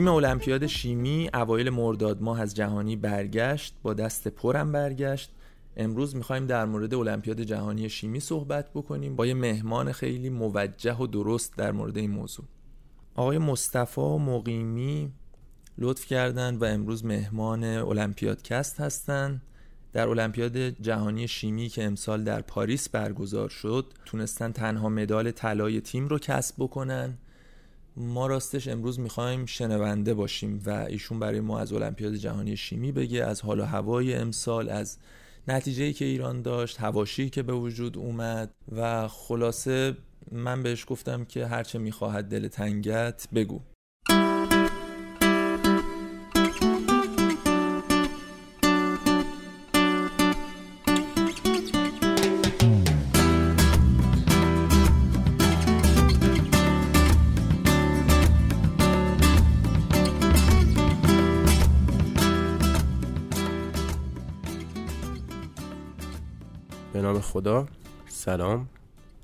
تیم المپیاد شیمی اوایل مرداد ماه از جهانی برگشت با دست پرم برگشت. امروز می‌خوایم در مورد المپیاد جهانی شیمی صحبت بکنیم. با یه مهمان خیلی موجه و درست در مورد این موضوع. آقای مصطفی مقیمی لطف کردند و امروز مهمان المپیاد کست هستند. در المپیاد جهانی شیمی که امسال در پاریس برگزار شد تونستن تنها مدال طلای تیم رو کسب بکنن. ما راستش امروز می‌خوایم شنونده باشیم و ایشون برای ما از المپیاد جهانی شیمی بگه از حال و هوای امسال از نتیجه که ایران داشت هواشی که به وجود اومد و خلاصه من بهش گفتم که هرچه می‌خواهد دل تنگت بگو. خدا. سلام.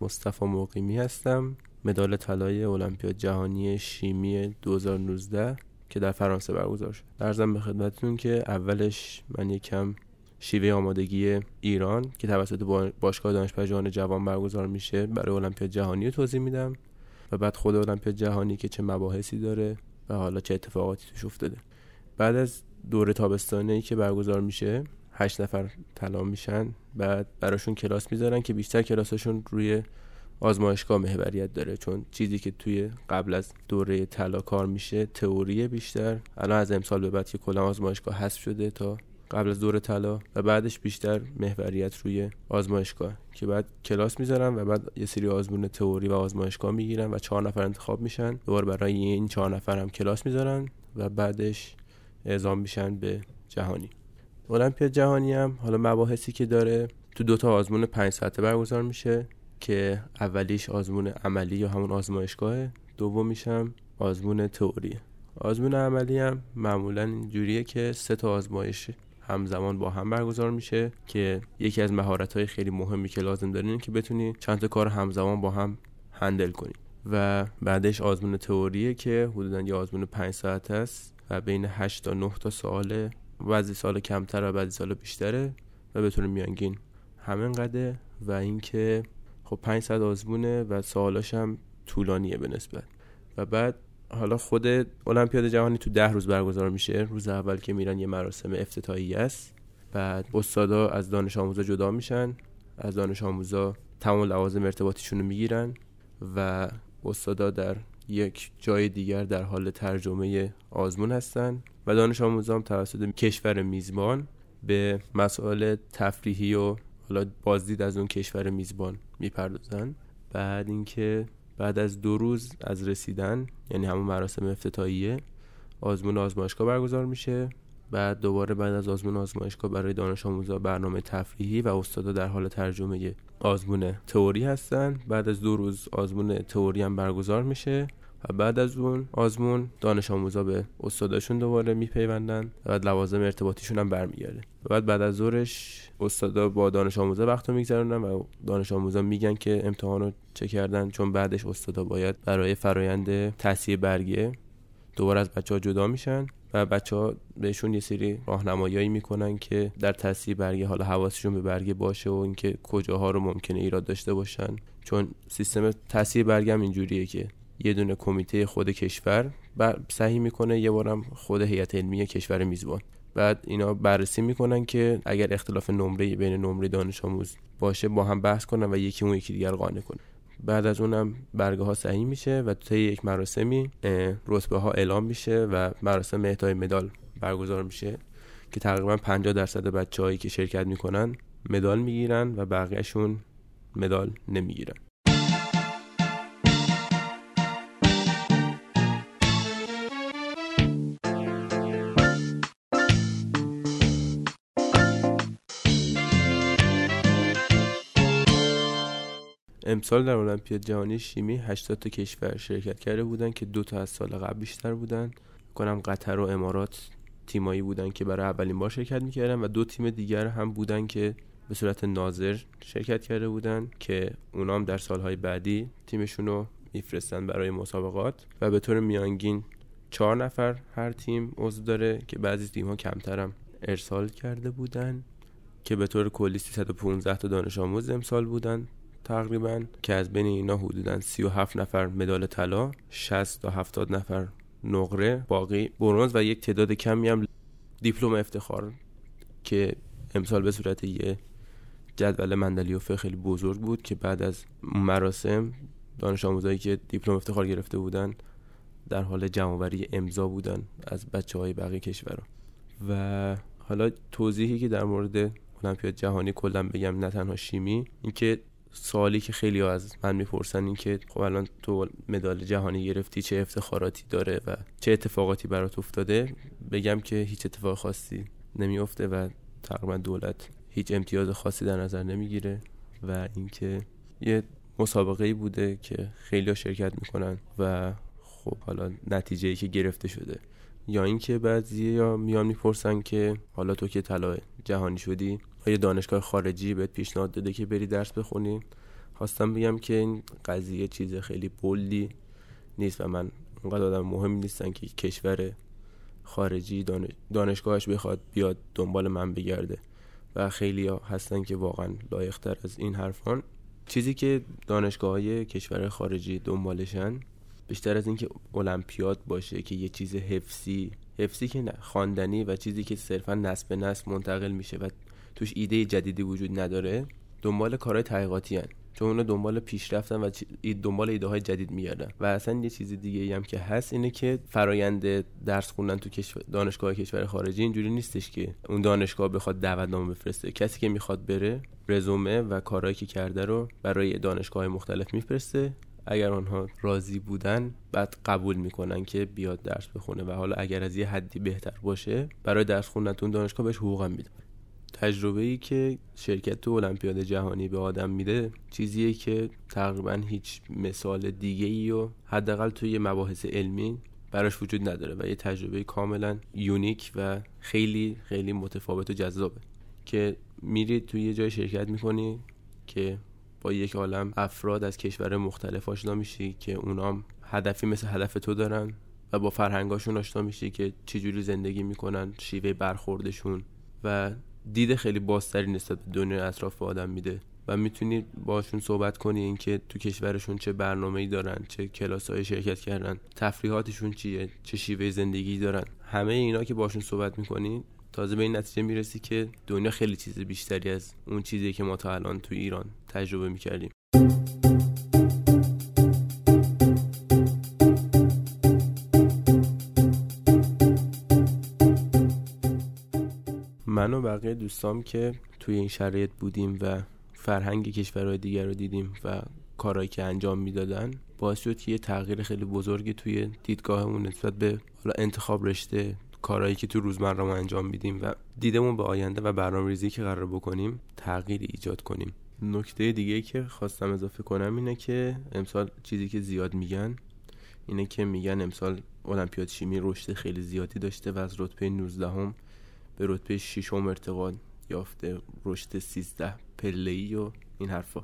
مصطفی مقیمی هستم. مدال طلای المپیاد جهانی شیمی 2019 که در فرانسه برگزار شد. ارزم به خدمتتون که اولش من یکم شیوه آمادگی ایران که توسط باشگاه دانشپژوهان جوان برگزار میشه برای المپیاد جهانی رو توضیح میدم و بعد خود المپیاد جهانی که چه مباحثی داره و حالا چه اتفاقاتی توش افتاده. بعد از دوره تابستانی که برگزار میشه هشت نفر طلا میشن. بعد براشون کلاس می‌ذارن که بیشتر کلاسشون روی آزمایشگاه محوریت داره. چون چیزی که توی قبل از دوره طلا کار میشه تئوری بیشتر. الان از امسال به بعد که کلا آزمایشگاه حذف شده تا قبل از دوره طلا و بعدش بیشتر محوریت روی آزمایشگاه. که بعد کلاس می‌ذارن و بعد یه سری آزمون تئوری و آزمایشگاه می‌گیرن و چهار نفر انتخاب میشن. دوباره برای این چهار نفر هم کلاس می‌ذارن و بعدش اعزام میشن به جهانی. المپیاد جهانی هم حالا مباحثی که داره تو دوتا آزمون پنج ساعته برگزار میشه که اولیش آزمون عملی یا همون آزمایشگاه دومیش هم آزمون تئوری. آزمون عملی هم معمولا اینجوریه که سه تا آزمایش همزمان با هم برگزار میشه که یکی از مهارت های خیلی مهمی که لازم دارین که بتونی چند تا کار همزمان با هم هندل کنی. و بعدش آزمون تئوریه که حدودا یه آزمون پنج ساعت است و بین 8 تا 9 تا سوال بعضی سال کمتر و بعضی سال بیشتره و به طور میانگین همین قده و اینکه خب 500 آزمونه و سوالاش هم طولانیه به نسبت. و بعد حالا خود المپیاد جهانی تو ده روز برگزار میشه. روز اول که میرن یه مراسم افتتاحی است. بعد استادا از دانش آموزا جدا میشن. از دانش آموزا تمام لوازم ارتباطیشون رو می‌گیرن و استادا در یک جای دیگر در حال ترجمه آزمون هستن و دانش آموزان توسط کشور میزبان به مسائل تفریحی و حالا بازدید از اون کشور میزبان می‌پردازن. بعد اینکه بعد از دو روز از رسیدن یعنی همون مراسم افتتاحیه آزمون آزمایشگاه برگزار میشه. بعد دوباره بعد از آزمون آزمایشگاه برای دانش آموزا برنامه تفریحی و استادا در حال ترجمه آزمون تئوری هستن. بعد از دو روز آزمون تئوری هم برگزار میشه و بعد از اون آزمون دانش آموزا به استاداشون دوباره میپیوندن و بعد لوازم ارتباطیشون هم برمیگرده. بعد بعد از ظهرش استادا با دانش آموزا وقت رو میگذرونن و دانش آموزا میگن که امتحان رو چه کردن چون بعدش استادا باید برای فرایند تصحیح برگه دوباره از بچه ها جدا میشن. و بچه ها بهشون یه سری راهنماییایی می‌کنن که در تصحیح برگه حالا حواسشون به برگه باشه و اینکه کجاها رو ممکنه ایراد داشته باشن. چون سیستم تصحیح برگه هم اینجوریه که یه دونه کمیته خود کشور صحیح می‌کنه یه بارم خود هیئت علمی کشور میزبان. بعد اینا بررسی می‌کنن که اگر اختلاف نمره بین نمره دانش آموز باشه با هم بحث کنن و یکی اون یکی دیگر قانع کنه. بعد از اونم برگه ها صحیح میشه و تو یک مراسمی رتبه ها اعلام میشه و مراسم اهدای مدال برگزار میشه که تقریبا 50 درصد بچههایی که شرکت می‌کنن مدال می‌گیرن و بقیهشون مدال نمی‌گیرن. امسال در المپیاد جهانی شیمی 80 تا کشور شرکت کرده بودن که دو تا از سال قبل بیشتر بودن. کنم قطر و امارات تیمایی بودن که برای اولین بار شرکت می‌کردن و دو تیم دیگر هم بودن که به صورت ناظر شرکت کرده بودن که اونام در سالهای بعدی تیمشون رو میفرستن برای مسابقات و به طور میانگین چهار نفر هر تیم عضو داره که بعضی تیم ها کمترم ارسال کرده بودن که به طور کلی 315 تا دانش آموز امسال بودن. تقریبا که از بین اینا حدودا 37 نفر مدال طلا 60 تا 70 نفر نقره باقی برنز و یک تعداد کمی هم دیپلم افتخار که امسال به صورت یه جدول مندلیوفه خیلی بزرگ بود که بعد از مراسم دانش آموزایی که دیپلم افتخار گرفته بودن در حال جمعوری امضا بودن از بچه های بقیه کشورها و حالا توضیحی که در مورد المپیاد جهانی کلا بگم نه تنها شیمی اینکه سوالی که خیلی از من می‌پرسن این که خب الان تو مدال جهانی گرفتی چه افتخاراتی داره و چه اتفاقاتی برات افتاده؟ بگم که هیچ اتفاق خاصی نمیافته و تقریبا دولت هیچ امتیاز خاصی در نظر نمی‌گیره و اینکه یه مسابقه ای بوده که خیلی شرکت می‌کنن و خب حالا نتیجه ای که گرفته شده. یا اینکه بعضی یا میان می‌پرسن که حالا تو که طلا جهانی شدی آیا دانشگاه خارجی بهت پیشنهاد داده که بری درس بخونی؟ خواستم بگم که این قضیه چیز خیلی بلدی نیست و من اونقدر آدم مهم نیستن که کشور خارجی دانشگاهش بخواد بیاد دنبال من بگرده و خیلی هستن که واقعا لایقتر از این حرفان. چیزی که دانشگاه های کشور خارجی دنبالشن بیشتر از اینکه المپیاد باشه که یه چیز حفظی حفظی که نه خواندنی و چیزی که صرفا نسل به نسل منتقل میشه و توش ایده جدیدی وجود نداره دنبال کارهای تحقیقاتی هن. چون اونا دنبال پیشرفتن و دنبال ایده های جدید میگردن. و اصلا یه چیز دیگه ای هم که هست اینه که فرایند درس خوندن تو دانشگاه کشور خارجی اینجوری نیستش که اون دانشگاه بخواد دعوتنامه بفرسته. کسی که می‌خواد بره رزومه و کارهایی که کرده رو برای دانشگاه مختلف میفرسته. اگر آنها راضی بودن بعد قبول می‌کنن که بیاد درس بخونه و حالا اگر از یه حدی بهتر باشه برای درس خوندن دانشگاه بهش حقوق میدن. تجربه ای که شرکت تو المپیاد جهانی به آدم میده چیزیه که تقریبا هیچ مثال دیگه ای و حداقل توی مباحث علمی براش وجود نداره و یه تجربه کاملا یونیک و خیلی خیلی متفاوت و جذابه. که میری توی یه جای شرکت می‌کنی که یک عالم افراد از کشور مختلف آشنا میشی که اونام هدفی مثل هدف تو دارن و با فرهنگاشون آشنا میشی که چجوری زندگی می‌کنن شیوه برخوردشون و دید خیلی بازتری نسبت به دنیای اطراف آدم میده و می‌تونی باشون صحبت کنی اینکه تو کشورشون چه برنامه ای دارن چه کلاس های شرکت کردن تفریحاتشون چیه چه شیوه زندگی دارن همه اینا که باشون صحبت می‌کنی تازه به این نتیجه می‌رسی که دنیا خیلی چیز بیشتری از اون چیزی که ما تا الان تو ایران تجربه می‌کردیم. من و بقیه دوستام که توی این شرایط بودیم و فرهنگ کشورهای دیگر رو دیدیم و کارهایی که انجام می‌دادن باعث شد که یه تغییر خیلی بزرگی توی دیدگاهمون نسبت به حالا انتخاب رشته کارهایی که تو روزمره ما انجام میدیم و دیدمون به آینده و برنامه ریزی که قرار بکنیم تغییری ایجاد کنیم. نکته دیگه که خواستم اضافه کنم اینه که امسال چیزی که زیاد میگن اینه که میگن امسال المپیاد شیمی رشد خیلی زیادی داشته و از رتبه 19 هم به رتبه 6 هم ارتقا یافته رشد 13 پله و این حرفا.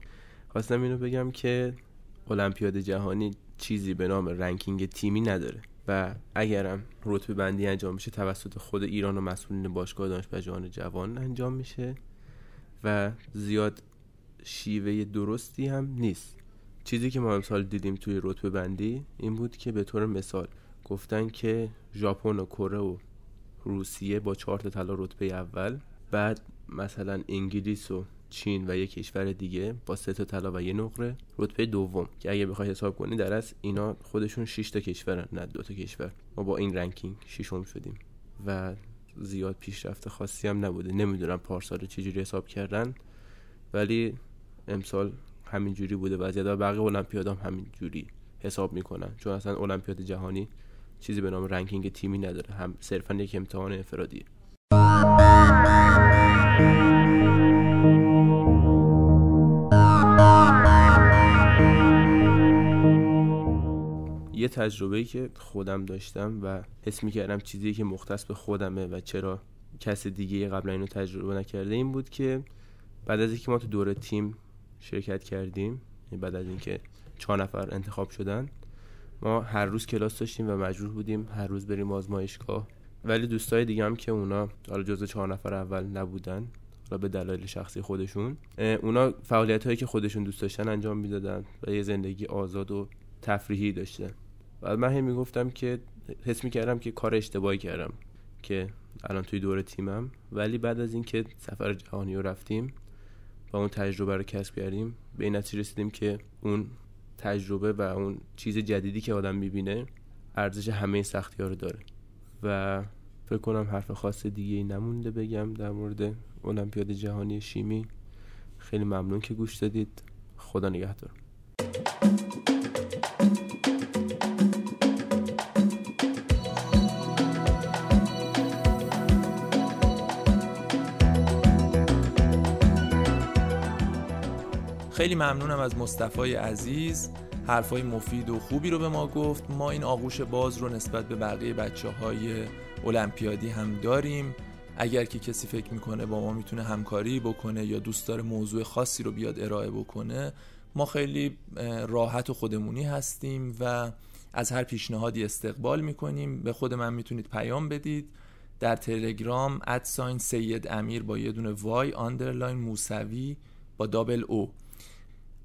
خواستم اینو بگم که المپیاد جهانی چیزی به نام ranking تیمی نداره. و اگرم رتبه بندی انجام میشه توسط خود ایران و مسئولین باشگاه دانش‌پژوهان جوان انجام میشه و زیاد شیوه درستی هم نیست. چیزی که ما امسال دیدیم توی رتبه بندی این بود که به طور مثال گفتن که ژاپن و کره و روسیه با چهار تا طلا رتبه اول بعد مثلا انگلیس و چین و یک کشور دیگه با سه تا طلا و یه نقره رتبه دوم که اگه بخوای حساب کنی در از اینا خودشون 6 تا کشورن نه دو تا کشور. ما با این ranking ششم شدیم و زیاد پیشرفت خاصی هم نبوده. نمی‌دونم پارسال چجوری حساب کردن ولی امسال همین جوری بوده و بقیه المپیاد هم همین جوری حساب می‌کنن. چون اصلا المپیاد جهانی چیزی به نام رنکینگ تیمی نداره. هم صرفا یک امتحان انفرادیه یه تجربه که خودم داشتم و حس می‌کردم چیزی که مختص به خودمه و چرا کس دیگه قبلا اینو تجربه نکرده این بود که بعد از اینکه ما تو دور تیم شرکت کردیم یعنی بعد از اینکه چهار نفر انتخاب شدن ما هر روز کلاس داشتیم و مجبور بودیم هر روز بریم آزمایشگاه. ولی دوستای دیگه هم که اونا حالا جزو چهار نفر اول نبودن و به دلایل شخصی خودشون اونا فعالیت هایی که خودشون دوست داشتن انجام می‌دادن و یه زندگی آزاد و تفریحی داشتن. و من هم می‌گفتم که حس می‌کردم که کار اشتباهی کردم که الان توی دور تیمم. ولی بعد از اینکه سفر جهانی رو رفتیم و اون تجربه رو کسب کردیم به این نتیجه رسیدیم که اون تجربه و اون چیز جدیدی که آدم می‌بینه ارزش همه سختی ها رو داره. و فکر کنم حرف خاص دیگه نمونده بگم در مورد المپیاد جهانی شیمی. خیلی ممنون که گوش دادید. خدا نگهدار. خیلی ممنونم از مصطفی عزیز. حرفای مفید و خوبی رو به ما گفت. ما این آغوش باز رو نسبت به بقیه بچه های المپیادی هم داریم. اگر که کسی فکر می‌کنه با ما می‌تونه همکاری بکنه یا دوست داره موضوع خاصی رو بیاد ارائه بکنه ما خیلی راحت و خودمونی هستیم و از هر پیشنهادی استقبال می‌کنیم. به خود من می‌تونید پیام بدید. در تلگرام ادساین سید امیر با یه دونه وای آندرلاین موسوی با دابل او.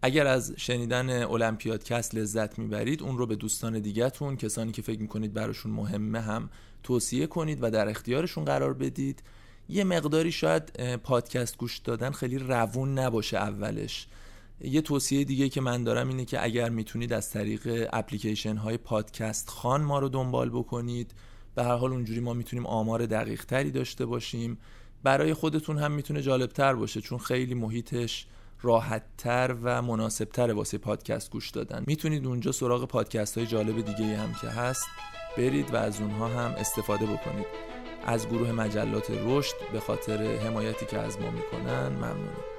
اگر از شنیدن المپیادکست لذت می‌برید اون رو به دوستان دیگهتون کسانی که فکر می‌کنید براشون مهمه هم توصیه کنید و در اختیارشون قرار بدید. یه مقداری شاید پادکست گوش دادن خیلی روون نباشه اولش. یه توصیه دیگه که من دارم اینه که اگر می‌تونید از طریق اپلیکیشن های پادکست خان ما رو دنبال بکنید. به هر حال اونجوری ما می‌تونیم آمار دقیق تری داشته باشیم. برای خودتون هم می‌تونه جالب تر باشه چون خیلی محیطش راحتتر و مناسبتر واسه پادکست گوش دادن. می‌تونید اونجا سراغ پادکست های جالب دیگه هم که هست برید و از اونها هم استفاده بکنید. از گروه مجلات رشد به خاطر حمایتی که از ما می‌کنن ممنونم.